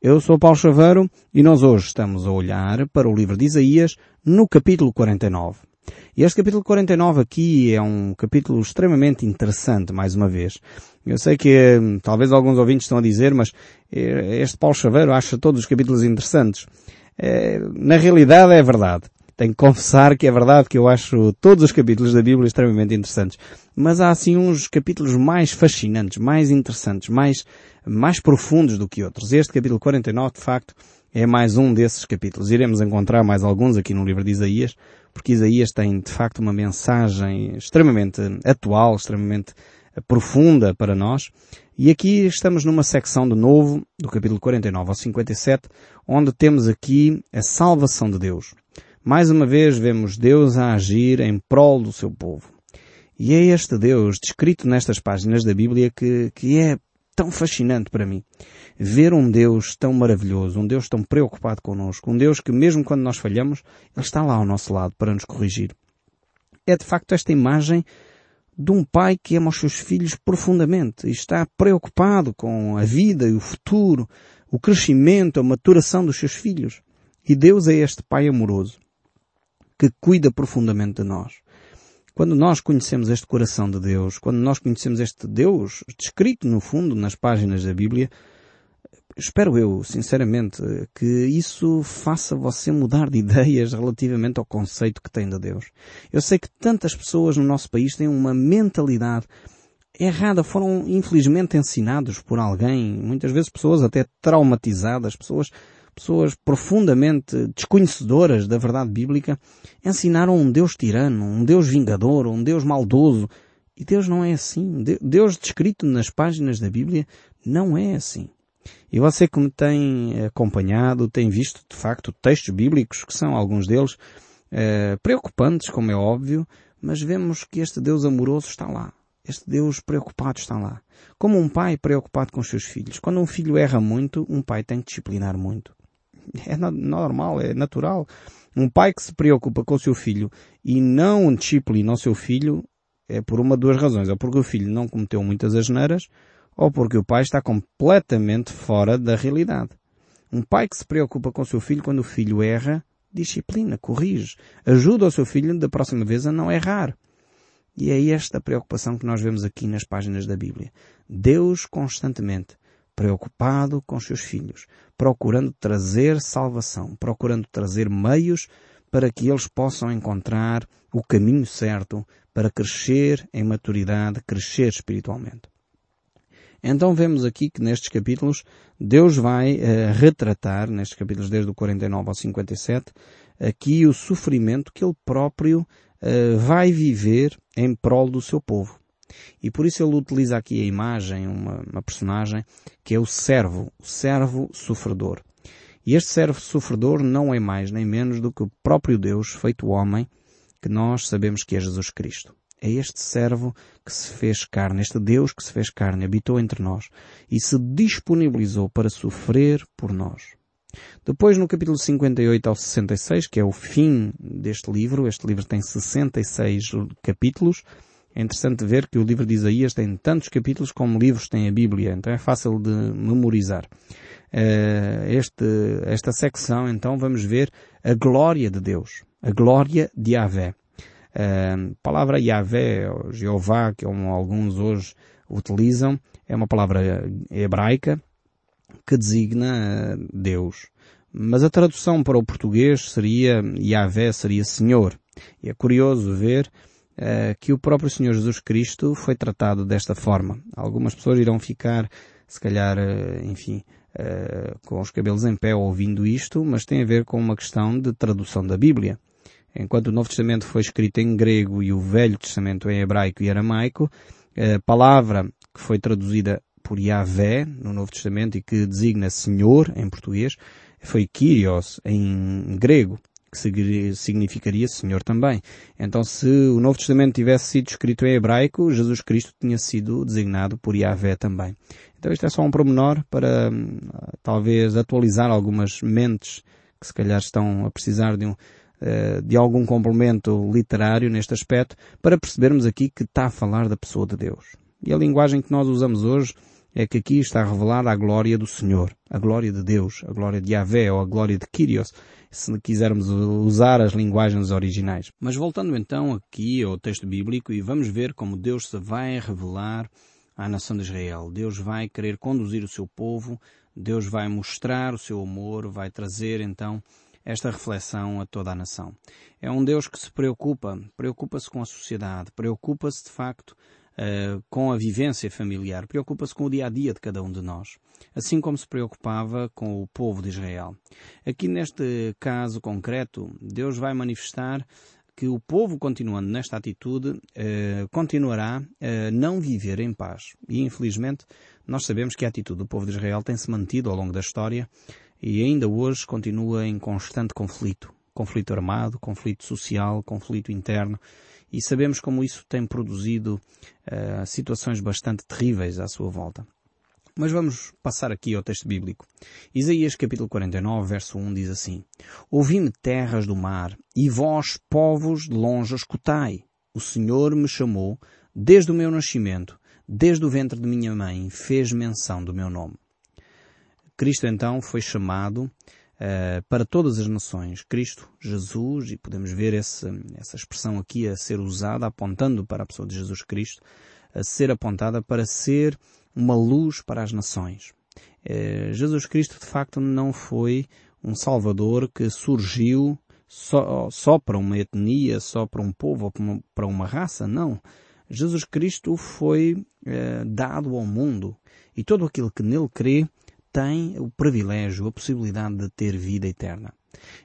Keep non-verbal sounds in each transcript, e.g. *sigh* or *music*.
Eu sou Paulo Chaveiro e nós hoje estamos a olhar para o livro de Isaías no capítulo 49. E este capítulo 49 aqui é um capítulo extremamente interessante, mais uma vez. Eu sei que hum, talvez alguns ouvintes estão a dizer, mas eh, este Paulo Chaveiro acha todos os capítulos interessantes. É, na realidade é verdade. Tenho que confessar que é verdade que eu acho todos os capítulos da Bíblia extremamente interessantes. Mas há assim uns capítulos mais fascinantes, mais interessantes, mais mais profundos do que outros. Este capítulo 49, de facto, é mais um desses capítulos. Iremos encontrar mais alguns aqui no livro de Isaías, porque Isaías tem, de facto, uma mensagem extremamente atual, extremamente profunda para nós. E aqui estamos numa secção de novo, do capítulo 49 ao 57, onde temos aqui a salvação de Deus. Mais uma vez vemos Deus a agir em prol do seu povo. E é este Deus descrito nestas páginas da Bíblia que, que é tão fascinante para mim. Ver um Deus tão maravilhoso, um Deus tão preocupado connosco, um Deus que mesmo quando nós falhamos, Ele está lá ao nosso lado para nos corrigir. É de facto esta imagem de um pai que ama os seus filhos profundamente e está preocupado com a vida e o futuro, o crescimento, a maturação dos seus filhos. E Deus é este pai amoroso que cuida profundamente de nós. Quando nós conhecemos este coração de Deus, quando nós conhecemos este Deus descrito no fundo nas páginas da Bíblia, espero eu, sinceramente, que isso faça você mudar de *laughs* ideias relativamente ao conceito que tem de Deus. Eu sei que tantas pessoas no nosso país têm uma mentalidade errada, foram infelizmente ensinados por alguém, muitas vezes pessoas até traumatizadas, pessoas pessoas profundamente desconhecedoras da verdade bíblica, ensinaram um Deus tirano, um Deus vingador, um Deus maldoso. E Deus não é assim. Deus descrito nas páginas da Bíblia não é assim. E você que me tem acompanhado, tem visto de facto textos bíblicos, que são alguns deles eh, preocupantes, como é óbvio, mas vemos que este Deus amoroso está lá. Este Deus preocupado está lá. Como um pai preocupado com os seus filhos. Quando um filho erra muito, um pai tem que disciplinar muito é normal, é natural. Um pai que se preocupa com o seu filho e não disciplina o seu filho é por uma de duas razões. Ou porque o filho não cometeu muitas asneiras, ou porque o pai está completamente fora da realidade. Um pai que se preocupa com o seu filho quando o filho erra, disciplina, corrige, ajuda o seu filho da próxima vez a não errar. E é esta preocupação que nós vemos aqui nas páginas da Bíblia. Deus constantemente preocupado com seus filhos, procurando trazer salvação, procurando trazer meios para que eles possam encontrar o caminho certo para crescer em maturidade, crescer espiritualmente. Então vemos aqui que nestes capítulos Deus vai uh, retratar, nestes capítulos desde o 49 ao 57, aqui o sofrimento que Ele próprio uh, vai viver em prol do seu povo. E por isso ele utiliza aqui a imagem, uma, uma personagem, que é o servo, o servo sofredor. E este servo sofredor não é mais nem menos do que o próprio Deus feito homem, que nós sabemos que é Jesus Cristo. É este servo que se fez carne, este Deus que se fez carne, habitou entre nós e se disponibilizou para sofrer por nós. Depois, no capítulo 58 ao 66, que é o fim deste livro, este livro tem 66 capítulos, é interessante ver que o livro de Isaías tem tantos capítulos como livros tem a Bíblia, então é fácil de memorizar. Uh, este, esta secção, então, vamos ver a glória de Deus, a glória de Yahvé. Uh, a palavra Yahvé, ou Jeová, que alguns hoje utilizam, é uma palavra hebraica que designa Deus. Mas a tradução para o português seria Yahvé, seria Senhor. E é curioso ver uh, que o próprio Senhor Jesus Cristo foi tratado desta forma. Algumas pessoas irão ficar, se calhar, uh, enfim, uh, com os cabelos em pé ouvindo isto, mas tem a ver com uma questão de tradução da Bíblia. Enquanto o Novo Testamento foi escrito em grego e o Velho Testamento em hebraico e aramaico, a palavra que foi traduzida por Yahvé no Novo Testamento e que designa Senhor em português foi Kyrios em grego que significaria Senhor também. Então se o Novo Testamento tivesse sido escrito em hebraico, Jesus Cristo tinha sido designado por Yahvé também. Então isto é só um promenor para hum, talvez atualizar algumas mentes que se calhar estão a precisar de um, eh, de algum complemento literário neste aspecto, para percebermos aqui que está a falar da pessoa de Deus. E a linguagem que nós usamos hoje é que aqui está revelada a glória do Senhor, a glória de Deus, a glória de Yahvé ou a glória de Kyrios, se quisermos usar as linguagens originais. Mas voltando então aqui ao texto bíblico e vamos ver como Deus se vai revelar à nação de Israel. Deus vai querer conduzir o seu povo, Deus vai mostrar o seu amor, vai trazer então esta reflexão a toda a nação. É um Deus que se preocupa, preocupa-se com a sociedade, preocupa-se de facto uh, com a vivência familiar, preocupa-se com o dia a dia de cada um de nós, assim como se preocupava com o povo de Israel. Aqui neste caso concreto, Deus vai manifestar que o povo, continuando nesta atitude, eh, continuará a não viver em paz. E, infelizmente, nós sabemos que a atitude do povo de Israel tem-se mantido ao longo da história e ainda hoje continua em constante conflito. Conflito armado, conflito social, conflito interno. E sabemos como isso tem produzido uh, situações bastante terríveis à sua volta. Mas vamos passar aqui ao texto bíblico. Isaías capítulo 49, verso 1 diz assim: Ouvi-me terras do mar, e vós, povos de longe, escutai. O Senhor me chamou desde o meu nascimento, desde o ventre de minha mãe, fez menção do meu nome. Cristo então foi chamado uh, para todas as nações. Cristo, Jesus, e podemos ver esse, essa expressão aqui a ser usada, apontando para a pessoa de Jesus Cristo, a ser apontada para ser uma luz para as nações. Uh, Jesus Cristo, de facto, não foi um Salvador que surgiu só, só para uma etnia, só para um povo ou para uma, raça, não. Jesus Cristo foi eh, dado ao mundo e todo aquele que nele crê tem o privilégio, a possibilidade de ter vida eterna.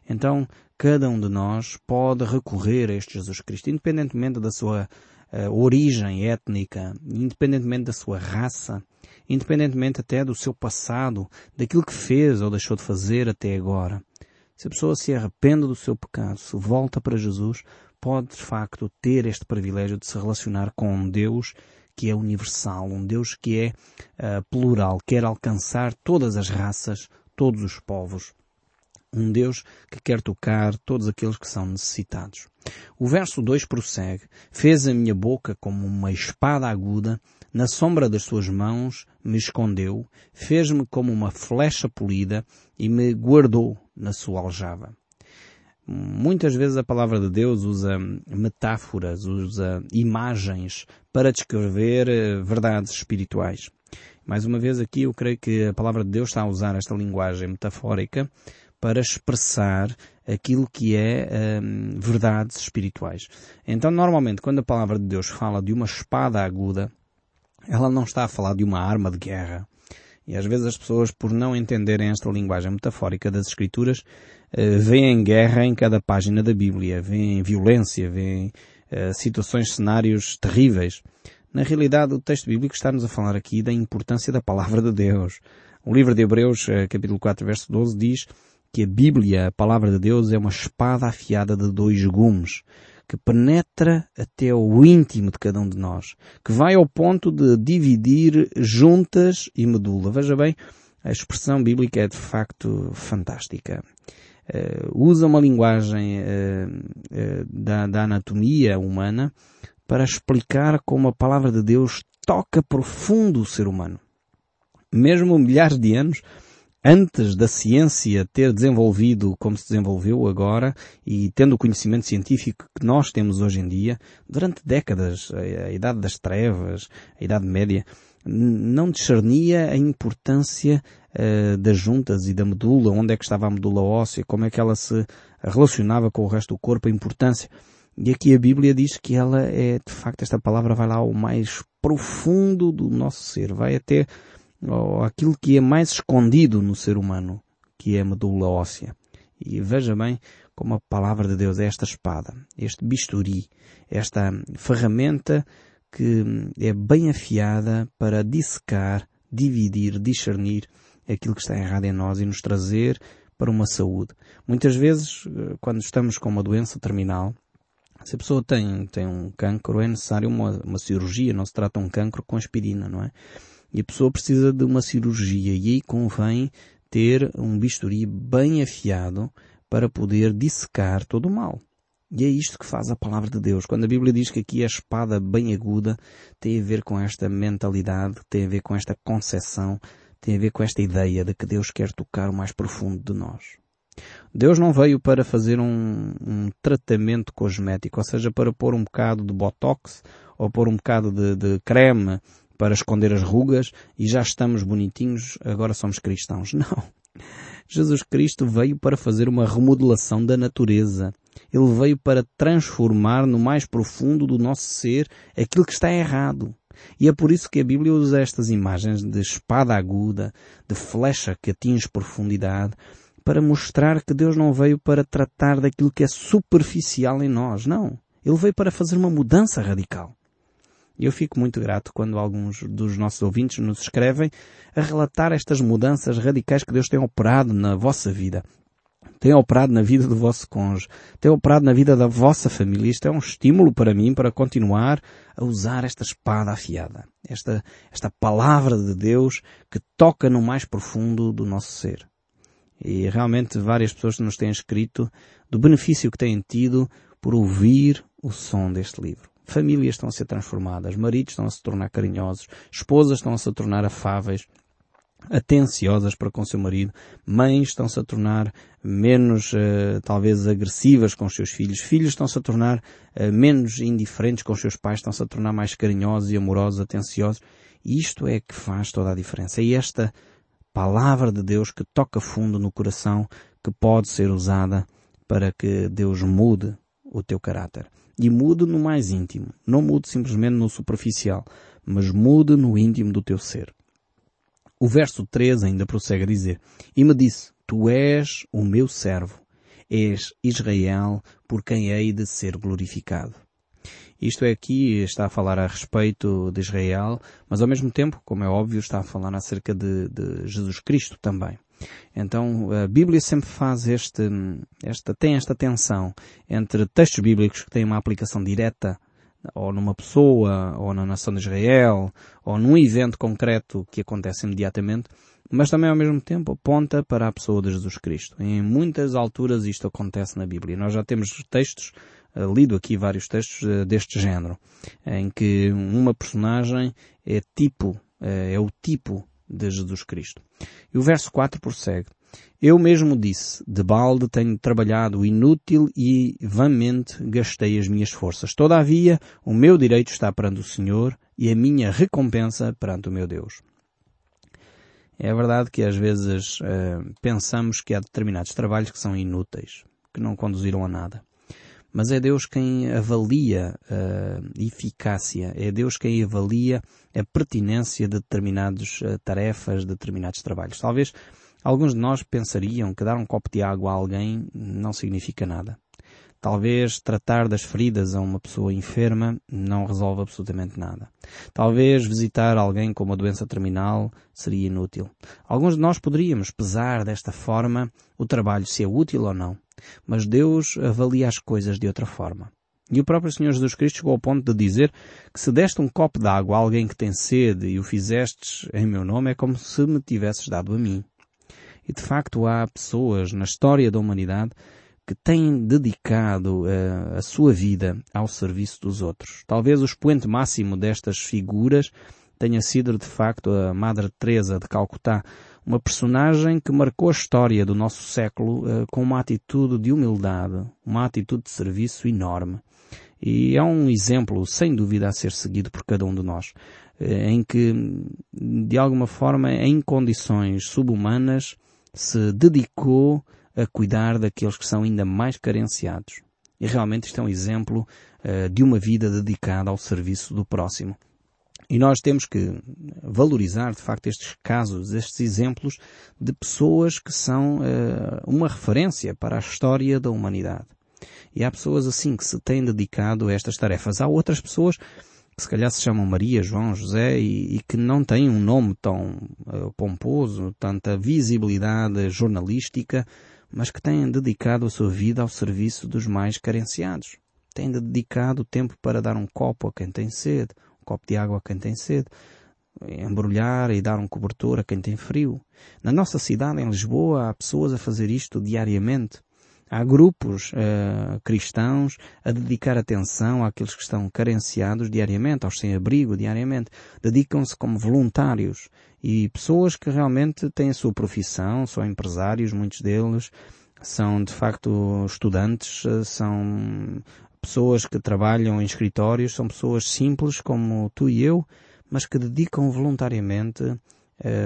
Então, cada um de nós pode recorrer a este Jesus Cristo, independentemente da sua uh, origem étnica, independentemente da sua raça, independentemente até do seu passado, daquilo que fez ou deixou de fazer até agora. Se a pessoa se arrepende do seu pecado, se volta para Jesus, pode de facto ter este privilégio de se relacionar com Deus que é universal, um Deus que é uh, plural, quer alcançar todas as raças, todos os povos. Um Deus que quer tocar todos aqueles que são necessitados. O verso 2 prossegue: Fez a minha boca como uma espada aguda, na sombra das suas mãos me escondeu, fez-me como uma flecha polida e me guardou na sua aljava. Muitas vezes a palavra de Deus usa metáforas, usa imagens para descrever eh, verdades espirituais. Mais uma vez aqui eu creio que a palavra de Deus está a usar esta linguagem metafórica para expressar aquilo que é um, verdades espirituais. Então normalmente quando a palavra de Deus fala de uma espada aguda, ela não está a falar de uma arma de guerra. E às vezes as pessoas, por não entenderem esta linguagem metafórica das Escrituras, uh, veem guerra em cada página da Bíblia, veem violência, veem uh, situações, cenários terríveis. Na realidade, o texto bíblico está-nos a falar aqui da importância da palavra de Deus. O livro de Hebreus, uh, capítulo 4, verso 12, diz que a Bíblia, a palavra de Deus, é uma espada afiada de dois gumes que penetra até o íntimo de cada um de nós, que vai ao ponto de dividir juntas e medula. Veja bem, a expressão bíblica é de facto fantástica. Uh, usa uma linguagem uh, uh, da, da anatomia humana para explicar como a palavra de Deus toca profundo o ser humano. Mesmo milhares de anos antes da ciência ter desenvolvido como se desenvolveu agora e tendo o conhecimento científico que nós temos hoje em dia, durante décadas, a, Idade das Trevas, a Idade Média, não discernia a importância uh, das juntas e da medula, onde é que estava a medula óssea, como é que ela se relacionava com o resto do corpo, a importância. E aqui a Bíblia diz que ela é, de facto, esta palavra vai lá ao mais profundo do nosso ser, vai até ou aquilo que é mais escondido no ser humano, que é a medula óssea. E veja bem como a palavra de Deus é esta espada, este bisturi, esta ferramenta que é bem afiada para dissecar, dividir, discernir aquilo que está errado em nós e nos trazer para uma saúde. Muitas vezes, eh, quando estamos com uma doença terminal, se a pessoa tem, tem um cancro, é necessário uma, uma cirurgia, não se trata um cancro com aspirina, não é? E a pessoa precisa de uma cirurgia e aí convém ter um bisturi bem afiado para poder dissecar todo o mal. E é isto que faz a palavra de Deus. Quando a Bíblia diz que aqui a espada bem aguda tem a ver com esta mentalidade, tem a ver com esta concepção, tem a ver com esta ideia de que Deus quer tocar o mais profundo de nós. Deus não veio para fazer um, um, tratamento cosmético, ou seja, para pôr um bocado de botox ou pôr um bocado de, de creme para esconder as rugas e já estamos bonitinhos, agora somos cristãos. *laughs* Não. Jesus Cristo veio para fazer uma remodelação da natureza. Ele veio para transformar no mais profundo do nosso ser aquilo que está errado. E é por isso que a Bíblia usa estas imagens de espada aguda, de flecha que atinge profundidade, para mostrar que Deus não veio para tratar daquilo que é superficial em nós. Não. Ele veio para fazer uma mudança radical. E eu fico muito grato quando alguns dos nossos ouvintes nos escrevem a relatar estas mudanças radicais que Deus tem operado na vossa vida. Tem operado na vida do vosso cônjuge. Tem operado na vida da vossa família. Isto é um estímulo para mim para continuar a usar esta espada afiada. Esta, esta palavra de Deus que toca no mais profundo do nosso ser. E realmente várias pessoas nos têm escrito do benefício que têm tido por ouvir o som deste livro. Famílias estão a ser transformadas, maridos estão a se tornar carinhosos, esposas estão a se tornar afáveis, atenciosas para com o seu marido, mães estão-se a tornar menos, uh, talvez, agressivas com os seus filhos, filhos estão-se a tornar uh, menos indiferentes com os seus pais, estão-se a tornar mais carinhosos e amorosos, atenciosos. Isto é que faz toda a diferença. E esta palavra de Deus que toca fundo no coração, que pode ser usada para que Deus mude o teu caráter. E mude no mais íntimo. Não mude simplesmente no superficial, mas mude no íntimo do teu ser. O verso 3 ainda prossegue a dizer, E me disse, Tu és o meu servo, és Israel, por quem hei de ser glorificado. Isto é aqui, está a falar a respeito de Israel, mas ao mesmo tempo, como é óbvio, está a falar acerca de, de Jesus Cristo também. Então, a Bíblia sempre faz este, esta, tem esta tensão entre textos bíblicos que têm uma aplicação direta ou numa pessoa, ou na nação de Israel, ou num evento concreto que acontece imediatamente, mas também ao mesmo tempo aponta para a pessoa de Jesus Cristo. Em muitas alturas isto acontece na Bíblia. Nós já temos textos, lido aqui vários textos uh, deste género, em que uma personagem é tipo, uh, é o tipo de Jesus Cristo. E o verso 4 prossegue. Eu mesmo disse, de balde tenho trabalhado inútil e vãmente gastei as minhas forças. Todavia, o meu direito está perante o Senhor e a minha recompensa perante o meu Deus. É verdade que às vezes uh, pensamos que há determinados trabalhos que são inúteis, que não conduziram a nada. Mas é Deus quem avalia a eficácia, é Deus quem avalia a pertinência de determinadas uh, tarefas, de determinados trabalhos. Talvez Alguns de nós pensariam que dar um copo de água a alguém não significa nada. Talvez tratar das feridas a uma pessoa enferma não resolve absolutamente nada. Talvez visitar alguém com uma doença terminal seria inútil. Alguns de nós poderíamos pesar desta forma o trabalho se é útil ou não. Mas Deus avalia as coisas de outra forma. E o próprio Senhor Jesus Cristo chegou ao ponto de dizer que se deste um copo de água a alguém que tem sede e o fizestes em meu nome é como se me tivesses dado a mim. E de facto há pessoas na história da humanidade que têm dedicado uh, a sua vida ao serviço dos outros. Talvez o expoente máximo destas figuras tenha sido de facto a Madre Teresa de Calcutá, uma personagem que marcou a história do nosso século uh, com uma atitude de humildade, uma atitude de serviço enorme. E é um exemplo, sem dúvida, a ser seguido por cada um de nós, uh, em que, de alguma forma, em condições subhumanas, se dedicou a cuidar daqueles que são ainda mais carenciados. E realmente isto é um exemplo uh, de uma vida dedicada ao serviço do próximo. E nós temos que valorizar, de facto, estes casos, estes exemplos de pessoas que são uh, uma referência para a história da humanidade. E há pessoas assim que se têm dedicado a estas tarefas. Há outras pessoas que se calhar se chamam Maria, João, José e, e que não têm um nome tão uh, pomposo, tanta visibilidade jornalística, mas que têm dedicado a sua vida ao serviço dos mais carenciados. Têm dedicado tempo para dar um copo a quem tem sede, um copo de água a quem tem sede, embrulhar e dar um cobertor a quem tem frio. Na nossa cidade, em Lisboa, há pessoas a fazer isto diariamente. Há grupos uh, cristãos a dedicar atenção àqueles que estão carenciados diariamente, aos sem-abrigo diariamente. Dedicam-se como voluntários e pessoas que realmente têm a sua profissão, são empresários, muitos deles, são de facto estudantes, eh, são pessoas que trabalham em escritórios, são pessoas simples como tu e eu, mas que dedicam voluntariamente uh,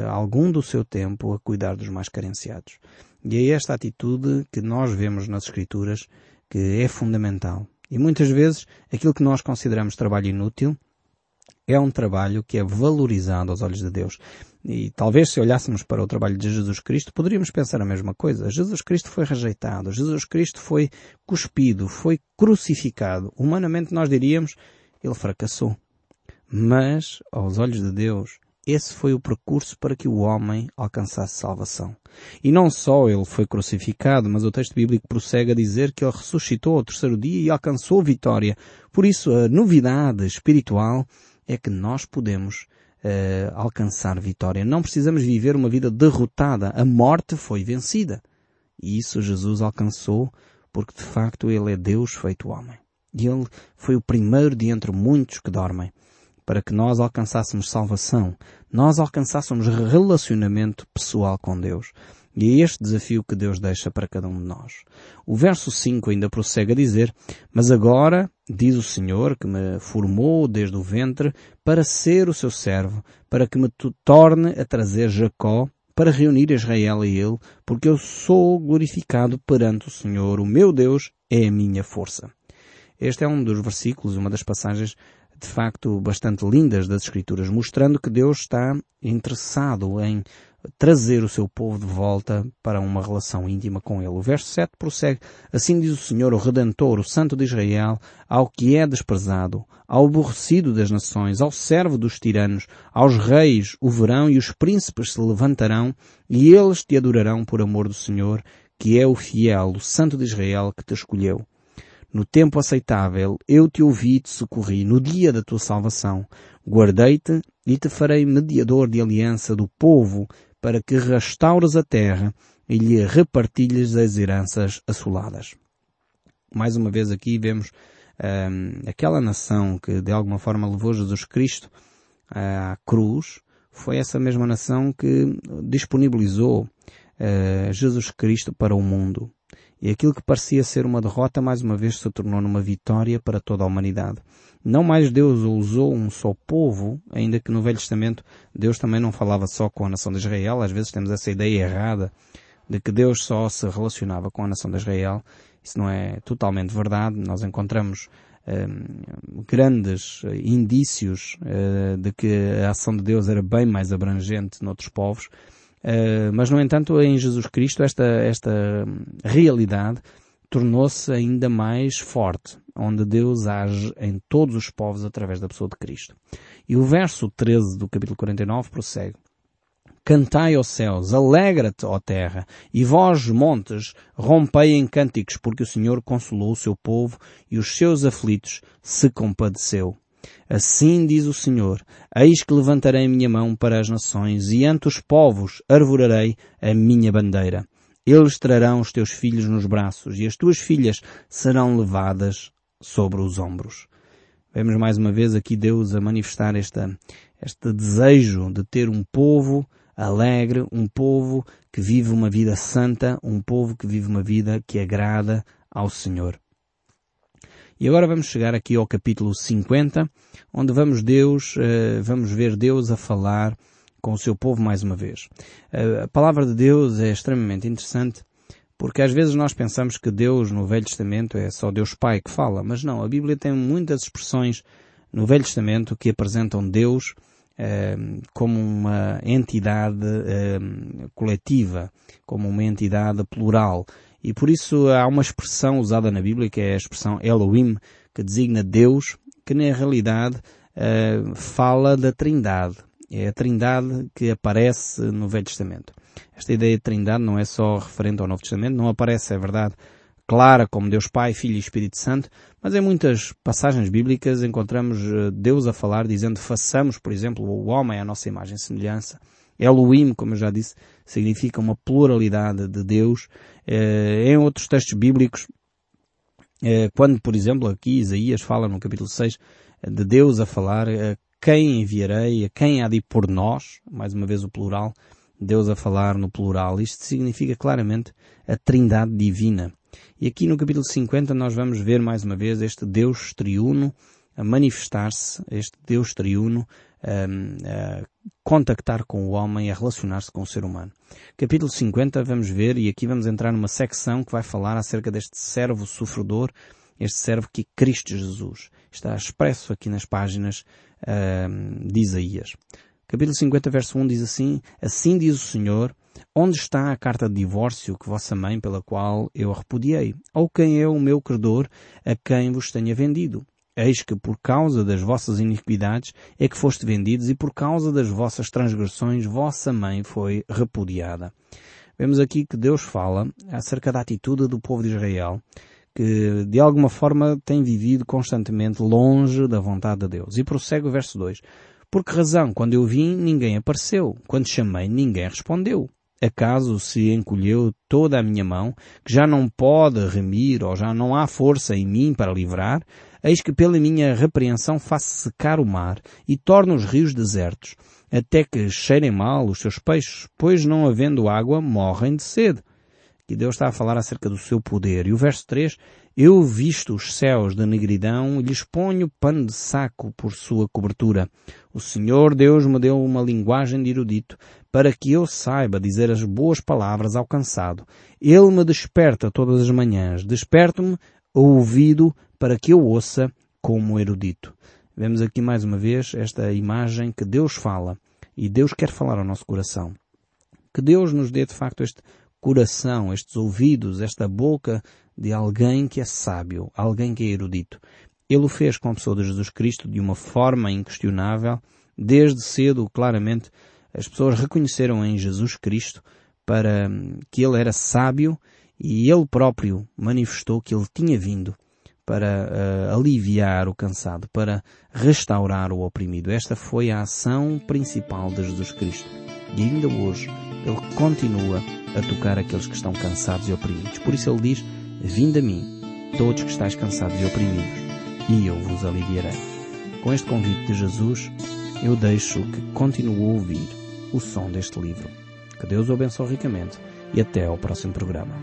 algum do seu tempo a cuidar dos mais carenciados. E é esta atitude que nós vemos nas Escrituras que é fundamental. E muitas vezes aquilo que nós consideramos trabalho inútil é um trabalho que é valorizado aos olhos de Deus. E talvez se olhássemos para o trabalho de Jesus Cristo, poderíamos pensar a mesma coisa. Jesus Cristo foi rejeitado, Jesus Cristo foi cuspido, foi crucificado. Humanamente nós diríamos, ele fracassou. Mas, aos olhos de Deus, esse foi o percurso para que o homem alcançasse salvação. E não só ele foi crucificado, mas o texto bíblico prossegue a dizer que ele ressuscitou ao terceiro dia e alcançou vitória. Por isso, a novidade espiritual é que nós podemos uh, alcançar vitória. Não precisamos viver uma vida derrotada. A morte foi vencida. E isso Jesus alcançou porque de facto ele é Deus feito homem. E ele foi o primeiro de entre muitos que dormem para que nós alcançássemos salvação, nós alcançássemos relacionamento pessoal com Deus. E é este desafio que Deus deixa para cada um de nós. O verso 5 ainda prossegue a dizer, Mas agora, diz o Senhor, que me formou desde o ventre, para ser o seu servo, para que me torne a trazer Jacó, para reunir Israel a ele, porque eu sou glorificado perante o Senhor, o meu Deus é a minha força. Este é um dos versículos, uma das passagens de facto bastante lindas das Escrituras, mostrando que Deus está interessado em trazer o seu povo de volta para uma relação íntima com Ele. O verso 7 prossegue, assim diz o Senhor, o Redentor, o Santo de Israel, ao que é desprezado, ao aborrecido das nações, ao servo dos tiranos, aos reis, o verão e os príncipes se levantarão, e eles te adorarão por amor do Senhor, que é o fiel, o Santo de Israel que te escolheu. No tempo aceitável eu te ouvi e te socorri, no dia da tua salvação. Guardei-te e te farei mediador de aliança do povo, para que restaures a terra e lhe repartilhes as heranças assoladas. Mais uma vez aqui vemos um, aquela nação que de alguma forma levou Jesus Cristo à cruz, foi essa mesma nação que disponibilizou uh, Jesus Cristo para o mundo. E aquilo que parecia ser uma derrota, mais uma vez se tornou numa vitória para toda a humanidade. Não mais Deus usou um só povo, ainda que no Velho Testamento Deus também não falava só com a nação de Israel. Às vezes temos essa ideia errada de que Deus só se relacionava com a nação de Israel. Isso não é totalmente verdade. Nós encontramos um, grandes indícios uh, de que a ação de Deus era bem mais abrangente noutros povos. Uh, mas, no entanto, em Jesus Cristo, esta, esta realidade tornou-se ainda mais forte, onde Deus age em todos os povos através da pessoa de Cristo. E o verso 13 do capítulo 49 prossegue. Cantai aos céus, alegra-te, ó terra, e vós, montes, rompei em cânticos, porque o Senhor consolou o seu povo e os seus aflitos se compadeceu. Assim diz o Senhor, eis que levantarei a minha mão para as nações e ante os povos arvorarei a minha bandeira. Eles trarão os teus filhos nos braços e as tuas filhas serão levadas sobre os ombros. Vemos mais uma vez aqui Deus a manifestar esta, este desejo de ter um povo alegre, um povo que vive uma vida santa, um povo que vive uma vida que agrada ao Senhor. E agora vamos chegar aqui ao capítulo 50, onde vamos Deus, uh, vamos ver Deus a falar com o seu povo mais uma vez. Uh, a palavra de Deus é extremamente interessante, porque às vezes nós pensamos que Deus no Velho Testamento é só Deus Pai que fala, mas não, a Bíblia tem muitas expressões no Velho Testamento que apresentam Deus uh, como uma entidade coletiva, como uma entidade plural. E por isso há uma expressão usada na Bíblia que é a expressão Elohim, que designa Deus, que na realidade uh, fala da Trindade. É a Trindade que aparece no Velho Testamento. Esta ideia de Trindade não é só referente ao Novo Testamento, não aparece, é verdade, clara como Deus Pai, Filho e Espírito Santo, mas em muitas passagens bíblicas encontramos eh, Deus a falar dizendo façamos, por exemplo, o homem à nossa imagem e semelhança. Elohim, como eu já disse, significa uma pluralidade de Deus. Em outros textos bíblicos, quando, por exemplo, aqui Isaías fala no capítulo 6 de Deus a falar, quem enviarei, a quem há de ir por nós, mais uma vez o plural, Deus a falar no plural. Isto significa claramente a trindade divina. E aqui no capítulo 50 nós vamos ver mais uma vez este Deus triuno a manifestar-se, este Deus triuno a, a contactar com o homem, a relacionar-se com o ser humano. Capítulo 50 vamos ver, e aqui vamos entrar numa secção que vai falar acerca deste servo sofredor, este servo que é Cristo Jesus. Está expresso aqui nas páginas uh, de Isaías. Capítulo 50, verso 1 diz assim, Assim diz o Senhor, onde está a carta de divórcio que vossa mãe pela qual eu a repudiei? Ou quem é o meu credor a quem vos tenha vendido? Eis que por causa das vossas iniquidades é que foste vendidos e por causa das vossas transgressões vossa mãe foi repudiada. Vemos aqui que Deus fala acerca da atitude do povo de Israel que de alguma forma tem vivido constantemente longe da vontade de Deus. E prossegue o verso 2. Por que razão, quando eu vim, ninguém apareceu? Quando chamei, ninguém respondeu? Acaso se encolheu toda a minha mão, que já não pode remir ou já não há força em mim para livrar? Eis que pela minha repreensão faço secar o mar e torno os rios desertos, até que cheirem mal os seus peixes, pois não havendo água morrem de sede que Deus está a falar acerca do seu poder. E o verso 3, eu visto os céus de negridão e lhes ponho pano de saco por sua cobertura. O Senhor Deus me deu uma linguagem de erudito para que eu saiba dizer as boas palavras ao cansado. Ele me desperta todas as manhãs. Desperto-me o ouvido para que eu ouça como erudito. Vemos aqui mais uma vez esta imagem que Deus fala e Deus quer falar ao nosso coração. Que Deus nos dê de facto este coração, estes ouvidos, esta boca de alguém que é sábio, alguém que é erudito. Ele o fez com a pessoa de Jesus Cristo de uma forma inquestionável. Desde cedo, claramente, as pessoas reconheceram em Jesus Cristo para que ele era sábio e ele próprio manifestou que ele tinha vindo para uh, aliviar o cansado, para restaurar o oprimido. Esta foi a ação principal de Jesus Cristo. E ainda hoje ele continua a tocar aqueles que estão cansados e oprimidos. Por isso ele diz, Vinde a mim, todos que estáis cansados e oprimidos, e eu vos aliviarei. Com este convite de Jesus, eu deixo que continue a ouvir o som deste livro. Que Deus o abençoe ricamente e até ao próximo programa.